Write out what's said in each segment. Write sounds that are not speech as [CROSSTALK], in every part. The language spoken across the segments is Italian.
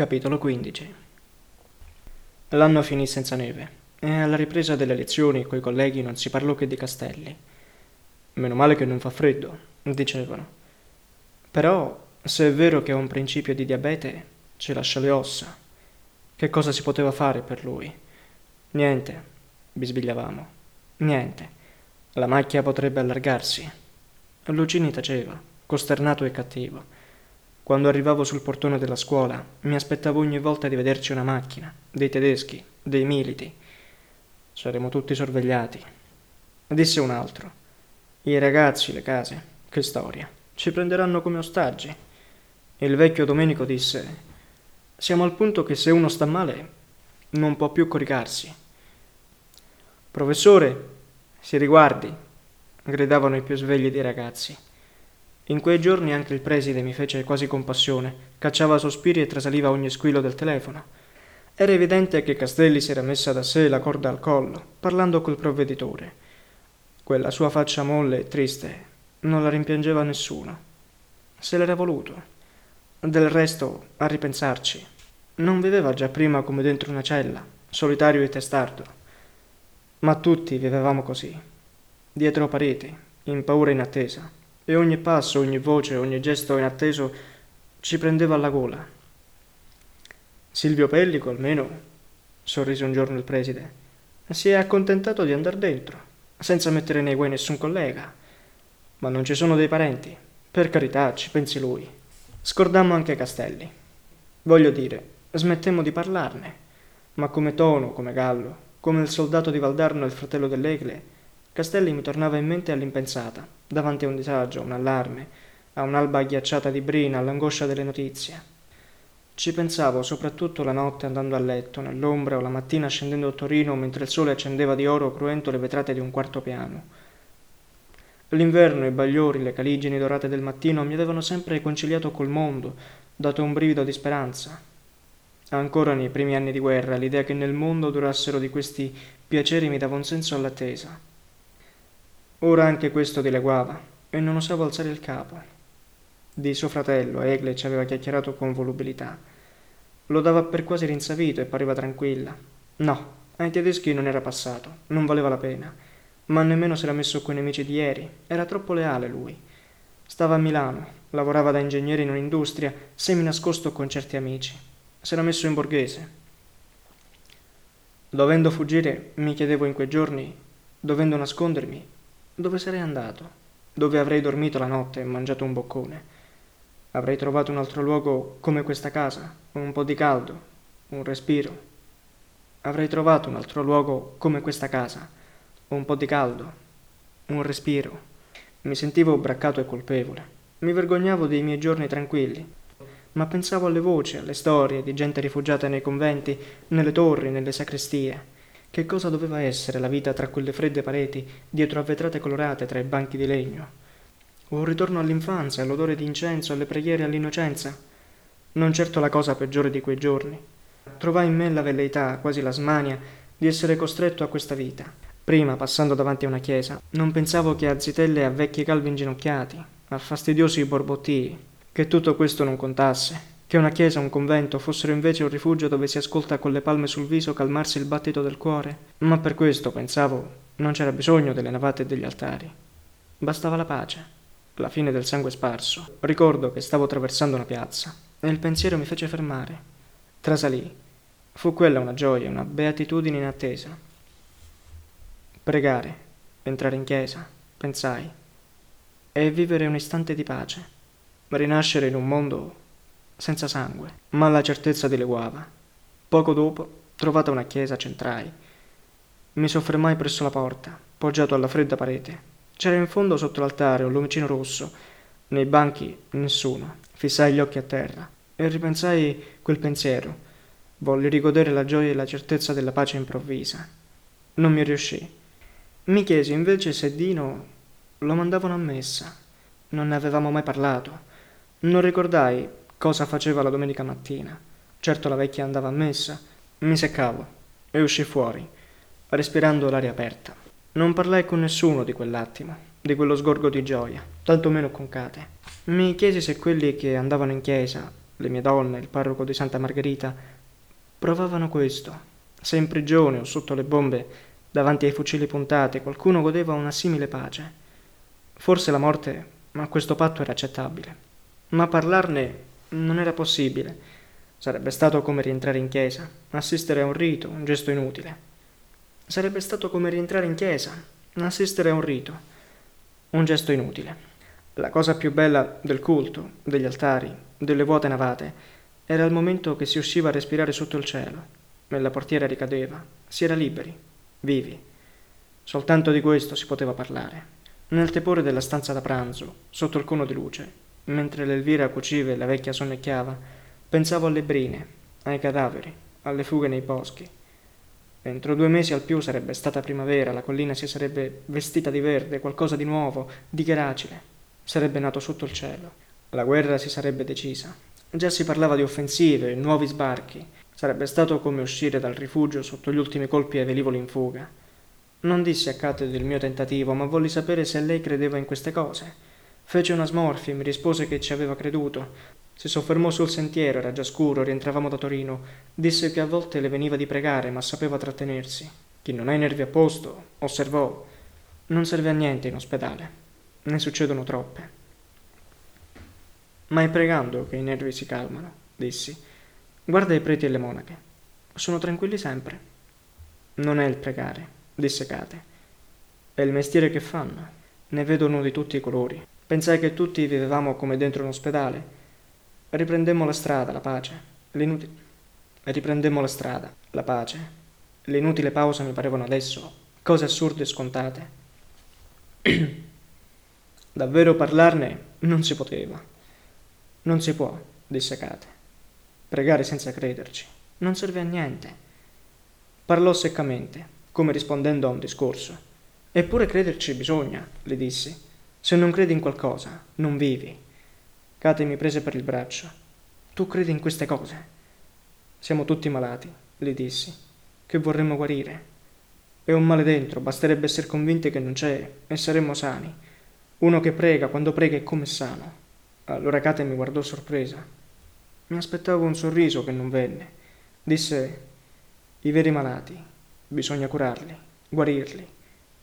Capitolo 15 L'anno finì senza neve e alla ripresa delle lezioni coi colleghi non si parlò che di castelli. Meno male che non fa freddo, dicevano. Però, se è vero che ha un principio di diabete, ci lascia le ossa. Che cosa si poteva fare per lui? Niente, bisbigliavamo. Niente. La macchia potrebbe allargarsi. Lucini taceva, costernato e cattivo. Quando arrivavo sul portone della scuola, mi aspettavo ogni volta di vederci una macchina, dei tedeschi, dei militi. Saremo tutti sorvegliati. Disse un altro. I ragazzi, le case, che storia. Ci prenderanno come ostaggi. Il vecchio Domenico disse: Siamo al punto che se uno sta male, non può più coricarsi. Professore, si riguardi, gridavano i più svegli dei ragazzi. In quei giorni anche il preside mi fece quasi compassione, cacciava sospiri e trasaliva ogni squillo del telefono. Era evidente che Castelli si era messa da sé la corda al collo, parlando col provveditore. Quella sua faccia molle e triste non la rimpiangeva nessuno. Se l'era voluto. Del resto, a ripensarci, non viveva già prima come dentro una cella, solitario e testardo. Ma tutti vivevamo così, dietro pareti, in paura in attesa e ogni passo, ogni voce, ogni gesto inatteso ci prendeva alla gola. Silvio Pellico, almeno, sorrise un giorno il preside, si è accontentato di andar dentro, senza mettere nei guai nessun collega. Ma non ci sono dei parenti. Per carità, ci pensi lui. Scordammo anche Castelli. Voglio dire, smettemmo di parlarne. Ma come Tono, come Gallo, come il soldato di Valdarno e il fratello dell'Egle, Castelli mi tornava in mente all'impensata, davanti a un disagio, un allarme, a un'alba ghiacciata di brina, all'angoscia delle notizie. Ci pensavo soprattutto la notte andando a letto, nell'ombra o la mattina scendendo a Torino mentre il sole accendeva di oro cruento le vetrate di un quarto piano. L'inverno, i bagliori, le caligini dorate del mattino mi avevano sempre conciliato col mondo, dato un brivido di speranza. Ancora nei primi anni di guerra l'idea che nel mondo durassero di questi piaceri mi dava un senso all'attesa. Ora anche questo dileguava e non osavo alzare il capo. Di suo fratello Egle ci aveva chiacchierato con volubilità. Lo dava per quasi rinsavito e pareva tranquilla. No, ai tedeschi non era passato, non valeva la pena. Ma nemmeno si era messo coi nemici di ieri, era troppo leale lui. Stava a Milano, lavorava da ingegnere in un'industria, semi nascosto con certi amici. S'era messo in borghese. Dovendo fuggire, mi chiedevo in quei giorni, dovendo nascondermi, dove sarei andato? Dove avrei dormito la notte e mangiato un boccone? Avrei trovato un altro luogo come questa casa, un po' di caldo, un respiro. Avrei trovato un altro luogo come questa casa, un po' di caldo, un respiro. Mi sentivo braccato e colpevole. Mi vergognavo dei miei giorni tranquilli, ma pensavo alle voci, alle storie di gente rifugiata nei conventi, nelle torri, nelle sacrestie che cosa doveva essere la vita tra quelle fredde pareti, dietro a vetrate colorate tra i banchi di legno? Un ritorno all'infanzia, all'odore di incenso, alle preghiere all'innocenza? Non certo la cosa peggiore di quei giorni. Trovai in me la velleità, quasi la smania, di essere costretto a questa vita. Prima, passando davanti a una chiesa, non pensavo che a zitelle e a vecchi calvi inginocchiati, a fastidiosi borbottii, che tutto questo non contasse, che una chiesa un convento fossero invece un rifugio dove si ascolta con le palme sul viso calmarsi il battito del cuore. Ma per questo, pensavo, non c'era bisogno delle navate e degli altari. Bastava la pace, la fine del sangue sparso. Ricordo che stavo attraversando una piazza e il pensiero mi fece fermare. Trasalì. Fu quella una gioia, una beatitudine inattesa. Pregare, entrare in chiesa, pensai, e vivere un istante di pace, rinascere in un mondo senza sangue, ma la certezza dileguava. Poco dopo, trovata una chiesa, centrai. Mi soffermai presso la porta, poggiato alla fredda parete. C'era in fondo sotto l'altare un lumicino rosso, nei banchi nessuno. Fissai gli occhi a terra e ripensai quel pensiero. Volli rigodere la gioia e la certezza della pace improvvisa. Non mi riuscì. Mi chiesi invece se Dino lo mandavano a messa. Non ne avevamo mai parlato. Non ricordai cosa faceva la domenica mattina. Certo la vecchia andava a messa. Mi seccavo e uscii fuori, respirando l'aria aperta. Non parlai con nessuno di quell'attimo, di quello sgorgo di gioia, tantomeno con Kate. Mi chiesi se quelli che andavano in chiesa le mie donne, il parroco di Santa Margherita, provavano questo. Se in prigione o sotto le bombe, davanti ai fucili puntati, qualcuno godeva una simile pace. Forse la morte a questo patto era accettabile, ma parlarne non era possibile. Sarebbe stato come rientrare in chiesa, assistere a un rito, un gesto inutile. Sarebbe stato come rientrare in chiesa, assistere a un rito, un gesto inutile. La cosa più bella del culto, degli altari, delle vuote navate, era il momento che si usciva a respirare sotto il cielo, e la portiera ricadeva, si era liberi, vivi. Soltanto di questo si poteva parlare. Nel tepore della stanza da pranzo, sotto il cono di luce, mentre l'Elvira cuciva e la vecchia sonnecchiava, pensavo alle brine, ai cadaveri, alle fughe nei boschi, Entro due mesi al più sarebbe stata primavera, la collina si sarebbe vestita di verde, qualcosa di nuovo, di gracile. Sarebbe nato sotto il cielo. La guerra si sarebbe decisa. Già si parlava di offensive, nuovi sbarchi. Sarebbe stato come uscire dal rifugio sotto gli ultimi colpi ai velivoli in fuga. Non dissi a Kate del mio tentativo, ma volli sapere se lei credeva in queste cose. Fece una smorfia e mi rispose che ci aveva creduto, si soffermò sul sentiero, era già scuro, rientravamo da Torino. Disse che a volte le veniva di pregare, ma sapeva trattenersi. Chi non ha i nervi a posto, osservò, non serve a niente in ospedale. Ne succedono troppe. Ma è pregando che i nervi si calmano, dissi. Guarda i preti e le monache. Sono tranquilli sempre. Non è il pregare, disse Kate. È il mestiere che fanno. Ne vedono di tutti i colori. Pensai che tutti vivevamo come dentro un ospedale Riprendemmo la strada, la pace. L'inutile. Riprendemmo la strada, la pace. L'inutile pausa mi parevano adesso cose assurde e scontate. [CLEARS THROAT] Davvero parlarne non si poteva. Non si può, disse Kate. Pregare senza crederci non serve a niente. Parlò seccamente, come rispondendo a un discorso. Eppure crederci bisogna, le dissi. Se non credi in qualcosa, non vivi. Kate mi prese per il braccio. Tu credi in queste cose? Siamo tutti malati, le dissi, che vorremmo guarire. È un male dentro, basterebbe essere convinti che non c'è e saremmo sani. Uno che prega, quando prega è come sano. Allora Kate mi guardò sorpresa. Mi aspettavo un sorriso che non venne. Disse, i veri malati, bisogna curarli, guarirli.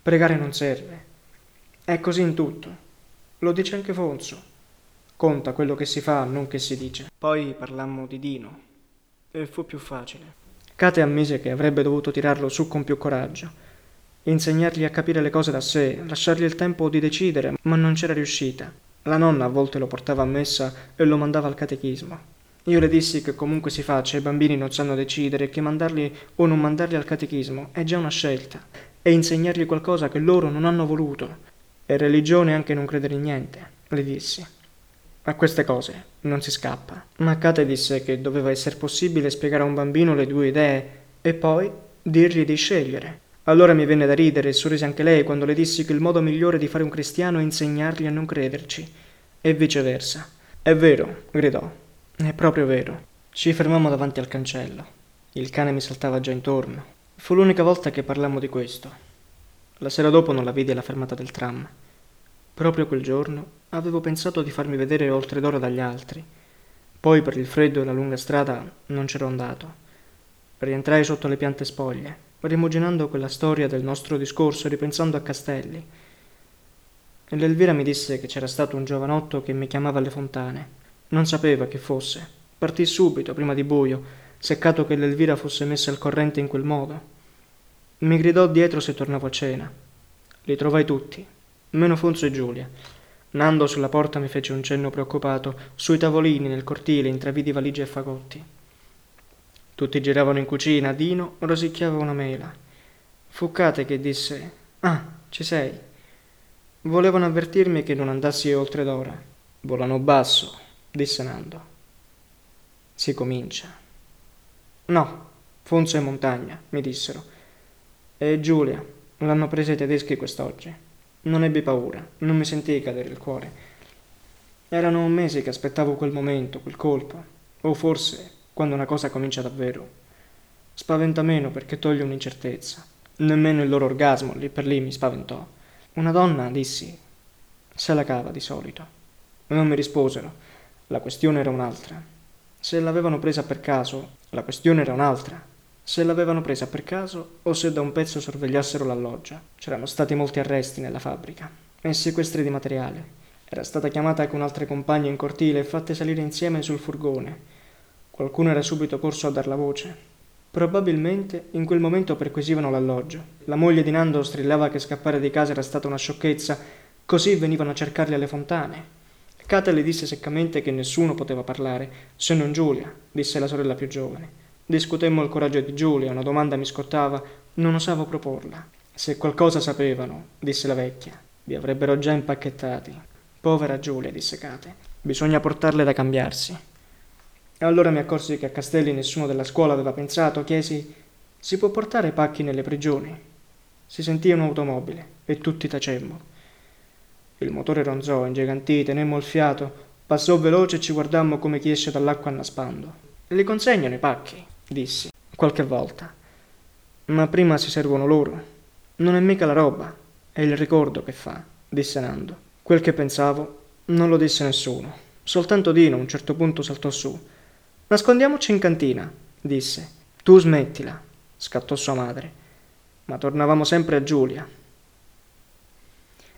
Pregare non serve. È così in tutto. Lo dice anche Fonso. Conta quello che si fa, non che si dice. Poi parlammo di Dino e fu più facile. Kate ammise che avrebbe dovuto tirarlo su con più coraggio, insegnargli a capire le cose da sé, lasciargli il tempo di decidere, ma non c'era riuscita. La nonna a volte lo portava a messa e lo mandava al catechismo. Io le dissi che comunque si faccia, i bambini non sanno decidere e che mandarli o non mandarli al catechismo è già una scelta, e insegnargli qualcosa che loro non hanno voluto. È religione anche non credere in niente, le dissi. A queste cose non si scappa. Ma Kate disse che doveva essere possibile spiegare a un bambino le due idee e poi dirgli di scegliere. Allora mi venne da ridere e sorrise anche lei quando le dissi che il modo migliore di fare un cristiano è insegnargli a non crederci. E viceversa. È vero, gridò. È proprio vero. Ci fermammo davanti al cancello. Il cane mi saltava già intorno. Fu l'unica volta che parlammo di questo. La sera dopo non la vidi alla fermata del tram. Proprio quel giorno avevo pensato di farmi vedere oltre d'ora dagli altri. Poi per il freddo e la lunga strada non c'ero andato. Rientrai sotto le piante spoglie, rimuginando quella storia del nostro discorso e ripensando a Castelli. L'Elvira mi disse che c'era stato un giovanotto che mi chiamava alle fontane. Non sapeva chi fosse. Partì subito, prima di buio, seccato che l'Elvira fosse messa al corrente in quel modo. Mi gridò dietro se tornavo a cena. Li trovai tutti, meno Fonso e Giulia. Nando sulla porta mi fece un cenno preoccupato. Sui tavolini, nel cortile, intravidi valigie e fagotti. Tutti giravano in cucina. Dino rosicchiava una mela. Fu Kate che disse: Ah, ci sei. Volevano avvertirmi che non andassi oltre d'ora. Volano basso, disse Nando. Si comincia. No, Fonso e Montagna, mi dissero. E Giulia, l'hanno presa i tedeschi quest'oggi. Non ebbi paura, non mi sentii cadere il cuore. Erano un mese che aspettavo quel momento, quel colpo, o forse quando una cosa comincia davvero. Spaventa meno perché toglie un'incertezza. Nemmeno il loro orgasmo lì per lì mi spaventò. Una donna, dissi, se la cava di solito. Non mi risposero. La questione era un'altra. Se l'avevano presa per caso, la questione era un'altra. Se l'avevano presa per caso o se da un pezzo sorvegliassero la loggia. C'erano stati molti arresti nella fabbrica e sequestri di materiale. Era stata chiamata con altre compagne in cortile e fatte salire insieme sul furgone. Qualcuno era subito corso a dar la voce. Probabilmente in quel momento perquisivano l'alloggio. La moglie di Nando strillava che scappare di casa era stata una sciocchezza, così venivano a cercarli alle fontane. Kate le disse seccamente che nessuno poteva parlare, se non Giulia, disse la sorella più giovane. Discutemmo il coraggio di Giulia, una domanda mi scottava, non osavo proporla. Se qualcosa sapevano, disse la vecchia, vi avrebbero già impacchettati. Povera Giulia, disse Kate, bisogna portarle da cambiarsi. Allora mi accorsi che a Castelli nessuno della scuola aveva pensato, chiesi, si può portare pacchi nelle prigioni? Si sentì un'automobile e tutti tacemmo. Il motore ronzò, ingigantì, tenemmo il fiato, passò veloce e ci guardammo come chi esce dall'acqua annaspando. Li consegnano i pacchi, dissi, qualche volta. Ma prima si servono loro. Non è mica la roba, è il ricordo che fa, disse Nando. Quel che pensavo non lo disse nessuno. Soltanto Dino a un certo punto saltò su. Nascondiamoci in cantina, disse. Tu smettila, scattò sua madre. Ma tornavamo sempre a Giulia.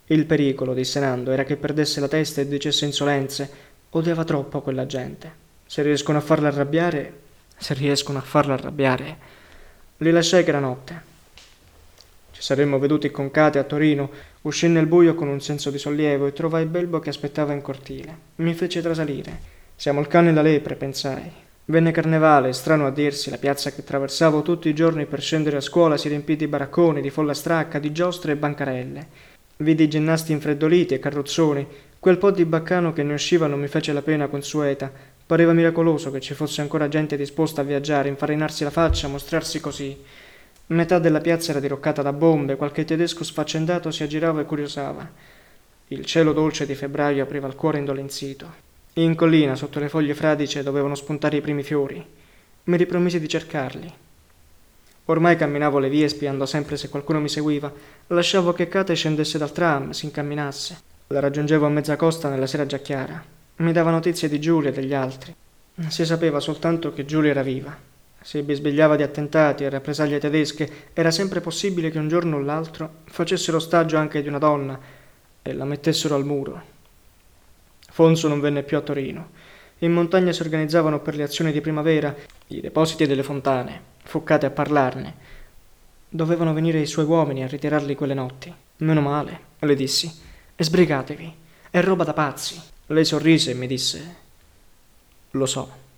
Il pericolo, disse Nando, era che perdesse la testa e dicesse insolenze. Odiava troppo quella gente. Se riescono a farla arrabbiare, se riescono a farla arrabbiare. Li lasciai che era notte. Ci saremmo veduti con Kate a Torino. Uscì nel buio con un senso di sollievo e trovai Belbo che aspettava in cortile. Mi fece trasalire. Siamo il cane e la lepre, pensai. Venne carnevale, strano a dirsi, la piazza che attraversavo tutti i giorni per scendere a scuola si riempì di baracconi, di folla stracca, di giostre e bancarelle. Vidi ginnasti infreddoliti e carrozzoni. Quel po' di baccano che ne usciva non mi fece la pena consueta. Pareva miracoloso che ci fosse ancora gente disposta a viaggiare, infarinarsi la faccia, mostrarsi così. Metà della piazza era diroccata da bombe, qualche tedesco sfaccendato si aggirava e curiosava. Il cielo dolce di febbraio apriva il cuore indolenzito. In collina, sotto le foglie fradice, dovevano spuntare i primi fiori. Mi ripromisi di cercarli. Ormai camminavo le vie spiando sempre se qualcuno mi seguiva. Lasciavo che Kate scendesse dal tram, si incamminasse. La raggiungevo a mezza costa nella sera già chiara. Mi dava notizie di Giulia e degli altri. Si sapeva soltanto che Giulia era viva. Si bisbigliava di attentati e rappresaglie tedesche, era sempre possibile che un giorno o l'altro facessero ostaggio anche di una donna e la mettessero al muro. Fonso non venne più a Torino. In montagna si organizzavano per le azioni di primavera i depositi delle fontane, foccate a parlarne. Dovevano venire i suoi uomini a ritirarli quelle notti. Meno male, le dissi. E sbrigatevi, è roba da pazzi. Lei sorrise e mi disse: Lo so.